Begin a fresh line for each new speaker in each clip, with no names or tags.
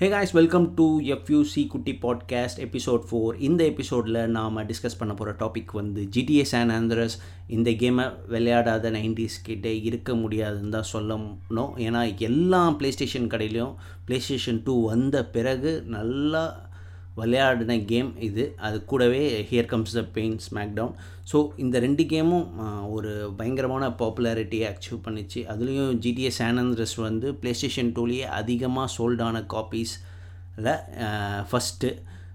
Hey guys welcome to FUC குட்டி podcast episode four இந்த எபிசோடில் நாம் டிஸ்கஸ் பண்ண போகிற டாபிக் வந்து ஜிடிஏ சான் ஆந்திரஸ் இந்த கேமை விளையாடாத நைன்டிஸ் கிட்டே இருக்க முடியாதுன்னு தான் சொல்லணும். ஏன்னா எல்லா ப்ளே ஸ்டேஷன் கடையிலையும் ப்ளே ஸ்டேஷன் டூ வந்த பிறகு நல்லா விளையாடின கேம் இது. அது கூடவே here comes the pain SmackDown so இந்த ரெண்டு கேமும் ஒரு பயங்கரமான பாப்புலாரிட்டியை அச்சீவ் பண்ணிச்சு. அதுலேயும் ஜிடிஎஸ் சானந்திரஸ் வந்து ப்ளே ஸ்டேஷன் டூலேயே அதிகமாக சோல்டான காப்பீஸில் ஃபஸ்ட்டு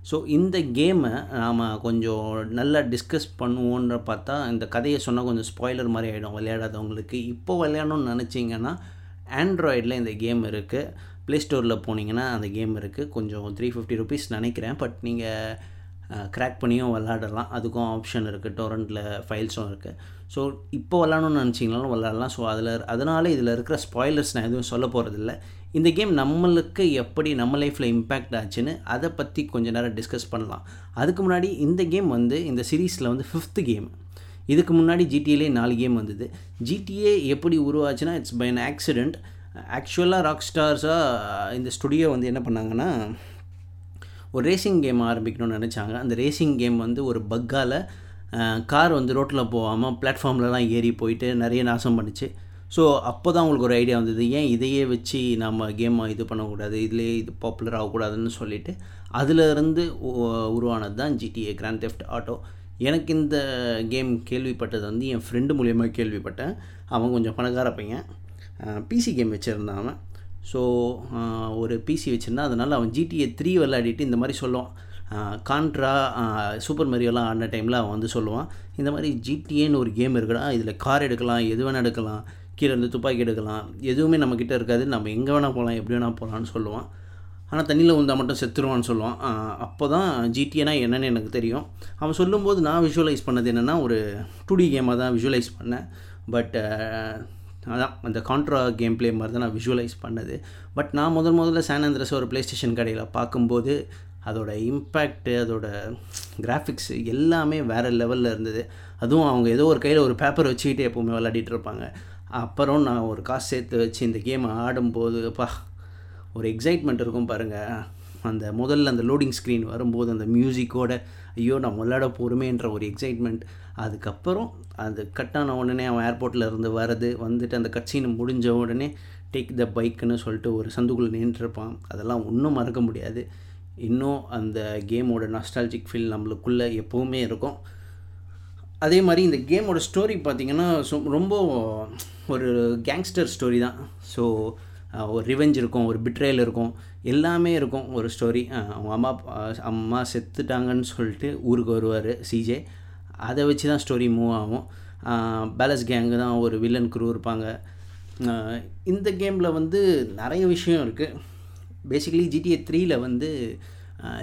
ஸோ இந்த கேமை நாம் கொஞ்சம் நல்லா டிஸ்கஸ் பண்ணுவோன்ற பார்த்தா இந்த கதையை சொன்னால் கொஞ்சம் ஸ்பாய்லர் மாதிரி ஆகிடும் விளையாடாதவங்களுக்கு. இப்போ விளையாடணும்னு நினச்சிங்கன்னா ஆண்ட்ராய்டில் இந்த கேம் இருக்குது ப்ளே ஸ்டோரில் போனீங்கன்னா அந்த கேம் இருக்குது கொஞ்சம் த்ரீ ஃபிஃப்டி ருபீஸ் நினைக்கிறேன். பட் நீங்கள் க்ராக் பண்ணியும் விளாடலாம். அதுக்கும் ஆப்ஷன் இருக்குது டொரண்ட்டில் ஃபைல்ஸும் இருக்குது ஸோ இப்போ விளாடணும்னு நினச்சிங்கனாலும் விளாடலாம். ஸோ அதில் அதனால் இதில் இருக்கிற ஸ்பாய்லர்ஸ் நான் எதுவும் சொல்ல போகிறதில்ல இந்த கேம் நம்மளுக்கு எப்படி நம்ம லைஃப்பில் இம்பேக்ட் ஆச்சுன்னு அதை பற்றி கொஞ்சம் நேரம் டிஸ்கஸ் பண்ணலாம். அதுக்கு முன்னாடி இந்த கேம் வந்து இந்த சீரீஸில் வந்து ஃபிஃப்த்து கேம் இதுக்கு முன்னாடி ஜிடிஏலே நாலு கேம் வந்தது. ஜிடிஏ எப்படி உருவாச்சுன்னா இட்ஸ் பை அன் ஆக்சிடெண்ட் ஆக்சுவலாக ராக் ஸ்டார்ஸாக இந்த ஸ்டுடியோ வந்து என்ன பண்ணாங்கன்னா ஒரு ரேசிங் கேம் ஆரம்பிக்கணும்னு நினச்சாங்க. அந்த ரேசிங் கேம் வந்து ஒரு பக்கால் கார் வந்து ரோட்டில் போகாமல் பிளாட்ஃபார்ம்லலாம் ஏறி போயிட்டு நிறைய நாசம் பண்ணிச்சு. ஸோ அப்போ தான் உங்களுக்கு ஒரு ஐடியா வந்தது. ஏன் இதையே வச்சு நம்ம கேமை இது பண்ணக்கூடாது? இதிலே இது பாப்புலர் ஆகக்கூடாதுன்னு சொல்லிவிட்டு அதிலிருந்து உருவானது தான் ஜிடிஏ கிராண்ட் தெஃப்ட் ஆட்டோ எனக்கு இந்த கேம் கேள்விப்பட்டது வந்து என் ஃப்ரெண்டு மூலியமாக கேள்விப்பட்டேன். அவன் கொஞ்சம் பணக்கார பையன். பிசி கேம் வச்சுருந்தான் அவன். ஸோ ஒரு பிசி வச்சுருந்தான் அதனால் அவன் ஜிடிஏ த்ரீ விளையாடிட்டு இந்த மாதிரி சொல்லுவான். கான்ட்ரா சூப்பர் மரியோலாம் ஆடின டைமில் அவன் வந்து சொல்லுவான் இந்த மாதிரி ஜிடிஏன்னு ஒரு கேம் இருக்குடா இதில் கார் எடுக்கலாம் எது வேணால் எடுக்கலாம் கீழே இருந்து துப்பாக்கி எடுக்கலாம் எதுவுமே நம்மக்கிட்ட இருக்காது நம்ம எங்கே வேணால் போகலாம் எப்படி வேணால் போகலான்னு சொல்லுவான். ஆனால் தண்ணியில் உந்தால் மட்டும் செத்துருவான்னு சொல்லுவான். அப்போ தான் ஜிடிஏனா என்னென்னு எனக்கு தெரியும். அவன் சொல்லும்போது நான் விஷுவலைஸ் பண்ணது என்னென்னா ஒரு டூ டி கேமாக தான் விஷுவலைஸ் பண்ணேன். பட் அதான் அந்த கான்ட்ரா கேம் பிளே மாதிரி தான் நான் விஷுவலைஸ் பண்ணது. பட் நான் முதல் முதல்ல சானந்திரஸ் ஒரு ப்ளே ஸ்டேஷன் கடையில் பார்க்கும்போது அதோட இம்பேக்ட்டு அதோட கிராஃபிக்ஸ் எல்லாமே வேறு லெவலில் இருந்தது. அதுவும் அவங்க ஏதோ ஒரு கையில் ஒரு பேப்பர் வச்சுக்கிட்டே எப்போவுமே விளையாடிட்டு இருப்பாங்க. அப்புறம் நான் ஒரு காசு சேர்த்து வச்சு இந்த கேமை ஆடும்போது அப்பா ஒரு எக்ஸைட்மெண்ட் இருக்கும் பாருங்கள் அந்த முதல்ல அந்த லோடிங் ஸ்க்ரீன் வரும்போது அந்த மியூசிக்கோட ஐயோ நான் விளையாட போகிறோமேன்ற ஒரு எக்ஸைட்மெண்ட் அதுக்கப்புறம் அது கட்டான உடனே அவன் ஏர்போர்ட்டில் இருந்து வரது வந்துட்டு அந்த கட்சின்னு முடிஞ்ச உடனே டேக் த பைக்குன்னு சொல்லிட்டு ஒரு சந்துக்குள்ளே நின்றுருப்பான். அதெல்லாம் ஒன்றும் மறக்க முடியாது. இன்னும் அந்த கேமோட நாஸ்டாலஜிக் ஃபீல் நம்மளுக்குள்ளே எப்போவுமே இருக்கும். அதே மாதிரி இந்த கேமோட ஸ்டோரி பார்த்திங்கன்னா ரொம்ப ஒரு கேங்ஸ்டர் ஸ்டோரி தான். ஸோ ஒரு ரிவெஞ்ச் இருக்கும் ஒரு பிட்ரேல் இருக்கும். எல்லாமே இருக்கும் ஒரு ஸ்டோரி அவங்க அம்மா அம்மா செத்துட்டாங்கன்னு சொல்லிட்டு ஊருக்கு வருவார் சிஜே அதை வச்சு தான் ஸ்டோரி மூவ் ஆகும் பேலஸ் கேங்கு தான் ஒரு வில்லன் குரூ இருப்பாங்க. இந்த கேமில் வந்து நிறைய விஷயம் இருக்குது பேசிக்கலி ஜிடிஏ த்ரீயில் வந்து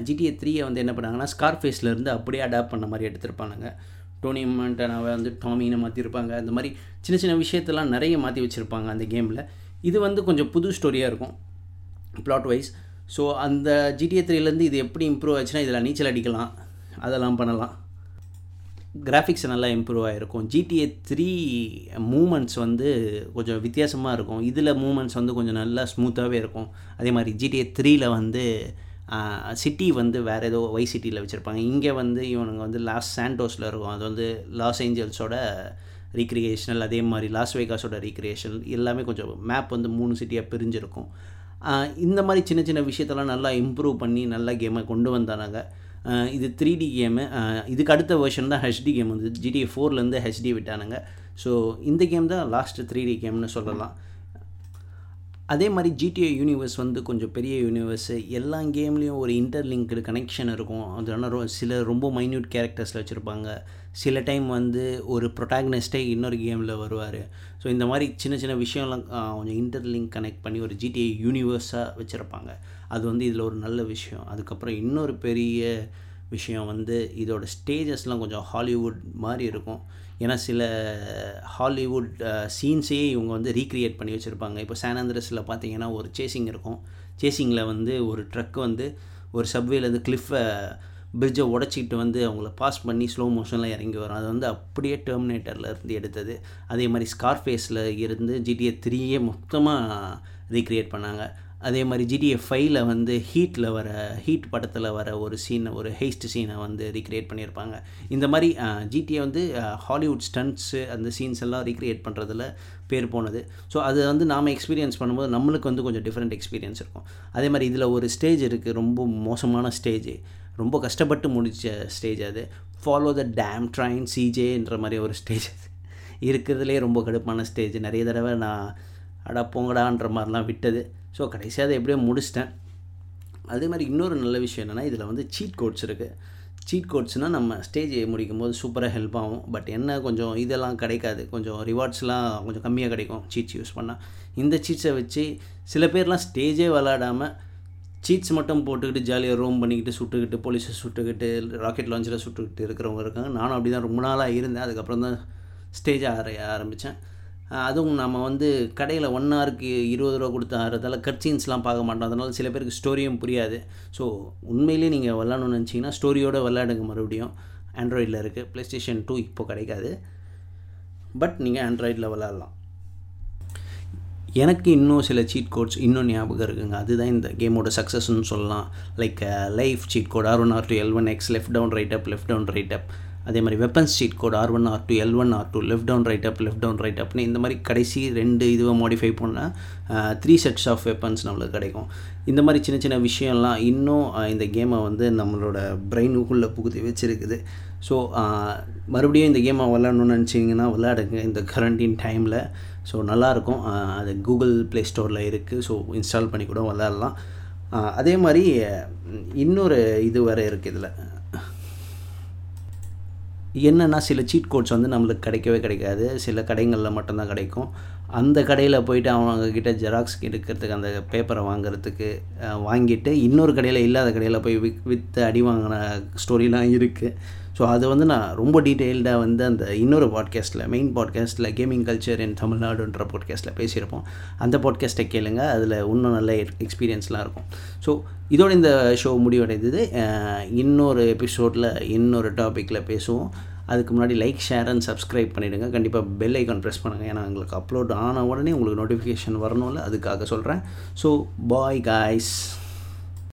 ஜிடிஏ த்ரீயை வந்து என்ன பண்ணாங்கன்னா ஸ்கார் ஃபேஸ்லேருந்து அப்படியே அடாப்ட் பண்ண மாதிரி எடுத்திருப்பானுங்க. டோனி மண்டனாவை வந்து டாமின்னு மாற்றிருப்பாங்க அந்த மாதிரி சின்ன சின்ன விஷயத்தெல்லாம் நிறைய மாற்றி வச்சுருப்பாங்க அந்த கேமில் இது வந்து கொஞ்சம் புது ஸ்டோரியாக இருக்கும் ப்ளாட் வைஸ் ஸோ அந்த ஜிடிஏ த்ரீலேருந்து இது எப்படி இம்ப்ரூவ் ஆச்சுன்னா இதில் நீச்சல் அடிக்கலாம் அதெல்லாம் பண்ணலாம். கிராஃபிக்ஸ் நல்லா இம்ப்ரூவ் ஆகிருக்கும் ஜிடிஏ த்ரீ மூமெண்ட்ஸ் வந்து கொஞ்சம் வித்தியாசமாக இருக்கும். இதில் மூமெண்ட்ஸ் வந்து கொஞ்சம் நல்லா ஸ்மூத்தாகவே இருக்கும். அதே மாதிரி ஜிடிஏ த்ரீயில் வந்து சிட்டி வந்து வேறு ஏதோ வை சிட்டியில் வச்சுருப்பாங்க. இங்கே வந்து இவனுங்க வந்து லாஸ் சாண்டோஸில் இருக்கும். அது வந்து லாஸ் ஏஞ்சல்ஸோட ரீக்ரியேஷனல் அதே மாதிரி லாஸ் வேகாஸோட ரீக்ரியேஷனல் எல்லாமே கொஞ்சம் மேப் வந்து மூணு சிட்டியாக பிரிஞ்சிருக்கும். இந்த மாதிரி சின்ன சின்ன விஷயத்தெல்லாம் நல்லா இம்ப்ரூவ் பண்ணி நல்லா கேமை கொண்டு வந்தானாங்க இது த்ரீ டி கேமு இதுக்கு அடுத்த வெர்ஷன் தான் ஹெச்டி கேம் வந்து ஜிடிஏ ஃபோர்லேருந்து ஹெச்டி விட்டானுங்க. ஸோ இந்த கேம் தான் லாஸ்ட்டு த்ரீ டி கேம்னு சொல்லலாம். அதே மாதிரி ஜிடிஏ யூனிவர்ஸ் வந்து கொஞ்சம் பெரிய யூனிவர்ஸு எல்லா கேம்லேயும் ஒரு இன்டர்லிங்க்டு கனெக்ஷன் இருக்கும். அதனால் ரொ சில ரொம்ப மைன்யூட் கேரக்டர்ஸில் வச்சுருப்பாங்க. சில டைம் வந்து ஒரு ப்ரொட்டாகனிஸ்டே இன்னொரு கேமில் வருவார். ஸோ இந்த மாதிரி சின்ன சின்ன விஷயம்லாம் கொஞ்சம் இன்டர்லிங்க் கனெக்ட் பண்ணி ஒரு ஜிடிஏ யூனிவர்ஸாக வச்சுருப்பாங்க. அது வந்து இதில் ஒரு நல்ல விஷயம். அதுக்கப்புறம் இன்னொரு பெரிய விஷயம் வந்து இதோட ஸ்டேஜஸ்லாம் கொஞ்சம் ஹாலிவுட் மாதிரி இருக்கும். ஏன்னா சில ஹாலிவுட் சீன்ஸையே இவங்க வந்து ரீக்ரியேட் பண்ணி வச்சுருப்பாங்க. இப்போ சானாந்திரஸில் பார்த்தீங்கன்னா ஒரு சேசிங் இருக்கும். சேசிங்கில் வந்து ஒரு ட்ரக் வந்து ஒரு சப்வேலேருந்து கிளிஃபை பிரிட்ஜை உடச்சிக்கிட்டு வந்து அவங்கள பாஸ் பண்ணி ஸ்லோ மோஷனில் இறங்கி வரும். அது வந்து அப்படியே டெர்மினேட்டரில் இருந்து எடுத்தது. அதே மாதிரி ஸ்கார்ஃபேஸில் இருந்து ஜிடிஏ த்ரீயே மொத்தமாக ரீக்ரியேட் பண்ணாங்க. அதே மாதிரி ஜிடிஏ ஃபைவ்ல வந்து ஹீட்டில் வர ஹீட் படத்தில் வர ஒரு சீனை ஒரு ஹெய்ஸ்ட் சீனை வந்து ரீக்ரியேட் பண்ணியிருப்பாங்க. இந்த மாதிரி ஜிடிஏ வந்து ஹாலிவுட் ஸ்டண்ட்ஸு அந்த சீன்ஸ் எல்லாம் ரீக்ரியேட் பண்ணுறதுல பேர் போனது. ஸோ அது வந்து நாம் எக்ஸ்பீரியன்ஸ் பண்ணும்போது நம்மளுக்கு வந்து கொஞ்சம் டிஃப்ரெண்ட் எக்ஸ்பீரியன்ஸ் இருக்கும். அதே மாதிரி இதில் ஒரு ஸ்டேஜ் இருக்குது ரொம்ப மோசமான ஸ்டேஜ் ரொம்ப கஷ்டப்பட்டு முடித்த ஸ்டேஜ் அது. ஃபாலோ த டேம் ட்ரைன் சிஜேன்ற மாதிரி ஒரு ஸ்டேஜ் இருக்கிறதுலே ரொம்ப கடுப்பான ஸ்டேஜ் நிறைய தடவை நான் அடா போங்கடான்ற மாதிரிலாம் விட்டது. ஸோ கடைசியாக அதை எப்படியோ முடிச்சிட்டேன். அதே மாதிரி இன்னொரு நல்ல விஷயம் என்னென்னா இதில் வந்து சீட் கோட்ஸ் இருக்குது சீட் கோட்ஸ்னால் நம்ம ஸ்டேஜ் முடிக்கும் போது சூப்பராக ஹெல்ப் ஆகும். பட் என்ன கொஞ்சம் இதெல்லாம் கிடைக்காது. கொஞ்சம் ரிவார்ட்ஸ்லாம் கொஞ்சம் கம்மியாக கிடைக்கும் சீட்ஸ் யூஸ் பண்ணால் இந்த சீட்ஸை வச்சு சில பேர்லாம் ஸ்டேஜே விளாடாமல் சீட்ஸ் மட்டும் போட்டுக்கிட்டு ஜாலியாக ரூம் பண்ணிக்கிட்டு சுட்டுக்கிட்டு போலீஸை சுட்டுக்கிட்டு ராக்கெட் லான்ச்சில் சுட்டுக்கிட்டு இருக்கிறவங்க இருக்காங்க. நானும் அப்படி தான் ரொம்ப நாளாக இருந்தேன். அதுக்கப்புறம் தான் ஸ்டேஜ் ஆர ஆரம்பித்தேன் அதுவும் நம்ம வந்து கடையில் ஒன் ஹவருக்கு இருபது ரூபா கொடுத்து ஆடுறதால கட்சீன்ஸ்லாம் பார்க்க மாட்டோம். அதனால் சில பேருக்கு ஸ்டோரியும் புரியாது. ஸோ உண்மையிலேயே நீங்கள் விளாடணும்னு நினச்சிங்கன்னா ஸ்டோரியோடு விளாடுங்க மறுபடியும். ஆண்ட்ராய்டில் இருக்குது ப்ளே ஸ்டேஷன் டூ இப்போ கிடைக்காது. பட் நீங்கள் ஆண்ட்ராய்டில் விளாட்லாம் எனக்கு இன்னும் சில சீட் கோட்ஸ் இன்னும் ஞாபகம் இருக்குங்க. அதுதான் இந்த கேமோட சக்ஸஸ்ன்னு சொல்லலாம். Like life cheat code R one R two L one X left down right up left down right up அதே மாதிரி weapons cheat code R one R two L one R two left down right up left down right அப்னு இந்த மாதிரி கடைசி ரெண்டு இதுவை modify பண்ணால் three sets of weapons நம்மளுக்கு கிடைக்கும். இந்த மாதிரி சின்ன சின்ன விஷயம்லாம் இன்னும் இந்த கேமை வந்து நம்மளோட பிரெயினுக்குள்ளே புகுத்தி வச்சுருக்குது. ஸோ மறுபடியும் இந்த கேமை விளாடணும்னு நினச்சிங்கன்னா விளையாடுங்க. இந்த கரண்டின் டைமில் ஸோ நல்லாயிருக்கும். அது கூகுள் ப்ளே ஸ்டோரில் இருக்குது ஸோ இன்ஸ்டால் பண்ணி கூட விளாட்லாம் அதே மாதிரி இன்னொரு இது வேறு இருக்குது இதில். என்னென்னா சில சீட் கோட்ஸ் வந்து நம்மளுக்கு கிடைக்கவே கிடைக்காது. சில கடைகளில் மட்டும்தான் கிடைக்கும். அந்த கடையில் போயிட்டு அவங்கக்கிட்ட ஜெராக்ஸ் எடுக்கிறதுக்கு அந்த பேப்பரை வாங்குறதுக்கு வாங்கிட்டு இன்னொரு கடையில் இல்லாத கடையில் போய் விக் விற்று அடி வாங்கின ஸ்டோரிலாம் இருக்குது ஸோ அது வந்து நான் ரொம்ப டீட்டெயில்டாக வந்து அந்த இன்னொரு பாட்காஸ்ட்டில் மெயின் பாட்காஸ்ட்டில் கேமிங் கல்ச்சர் இன் தமிழ்நாடுன்ற பாட்காஸ்ட்டில் பேசியிருப்போம். அந்த பாட்காஸ்ட்டை கேளுங்க அதில் இன்னும் நல்ல எக்ஸ்பீரியன்ஸ்லாம் இருக்கும். ஸோ இதோட இந்த ஷோ முடிவடைந்தது. இன்னொரு எபிசோடில் இன்னொரு டாப்பிக்கில் பேசுவோம். அதுக்கு முன்னாடி லைக் ஷேர் அண்ட் சப்ஸ்கிரைப் பண்ணிவிடுங்க கண்டிப்பாக பெல் ஐக்கான் ப்ரெஸ் பண்ணுங்கள் ஏன்னா உங்களுக்கு அப்லோட் ஆன உடனே உங்களுக்கு நோட்டிஃபிகேஷன் வரணும்ல. அதுக்காக சொல்கிறேன் ஸோ பாய் காய்ஸ்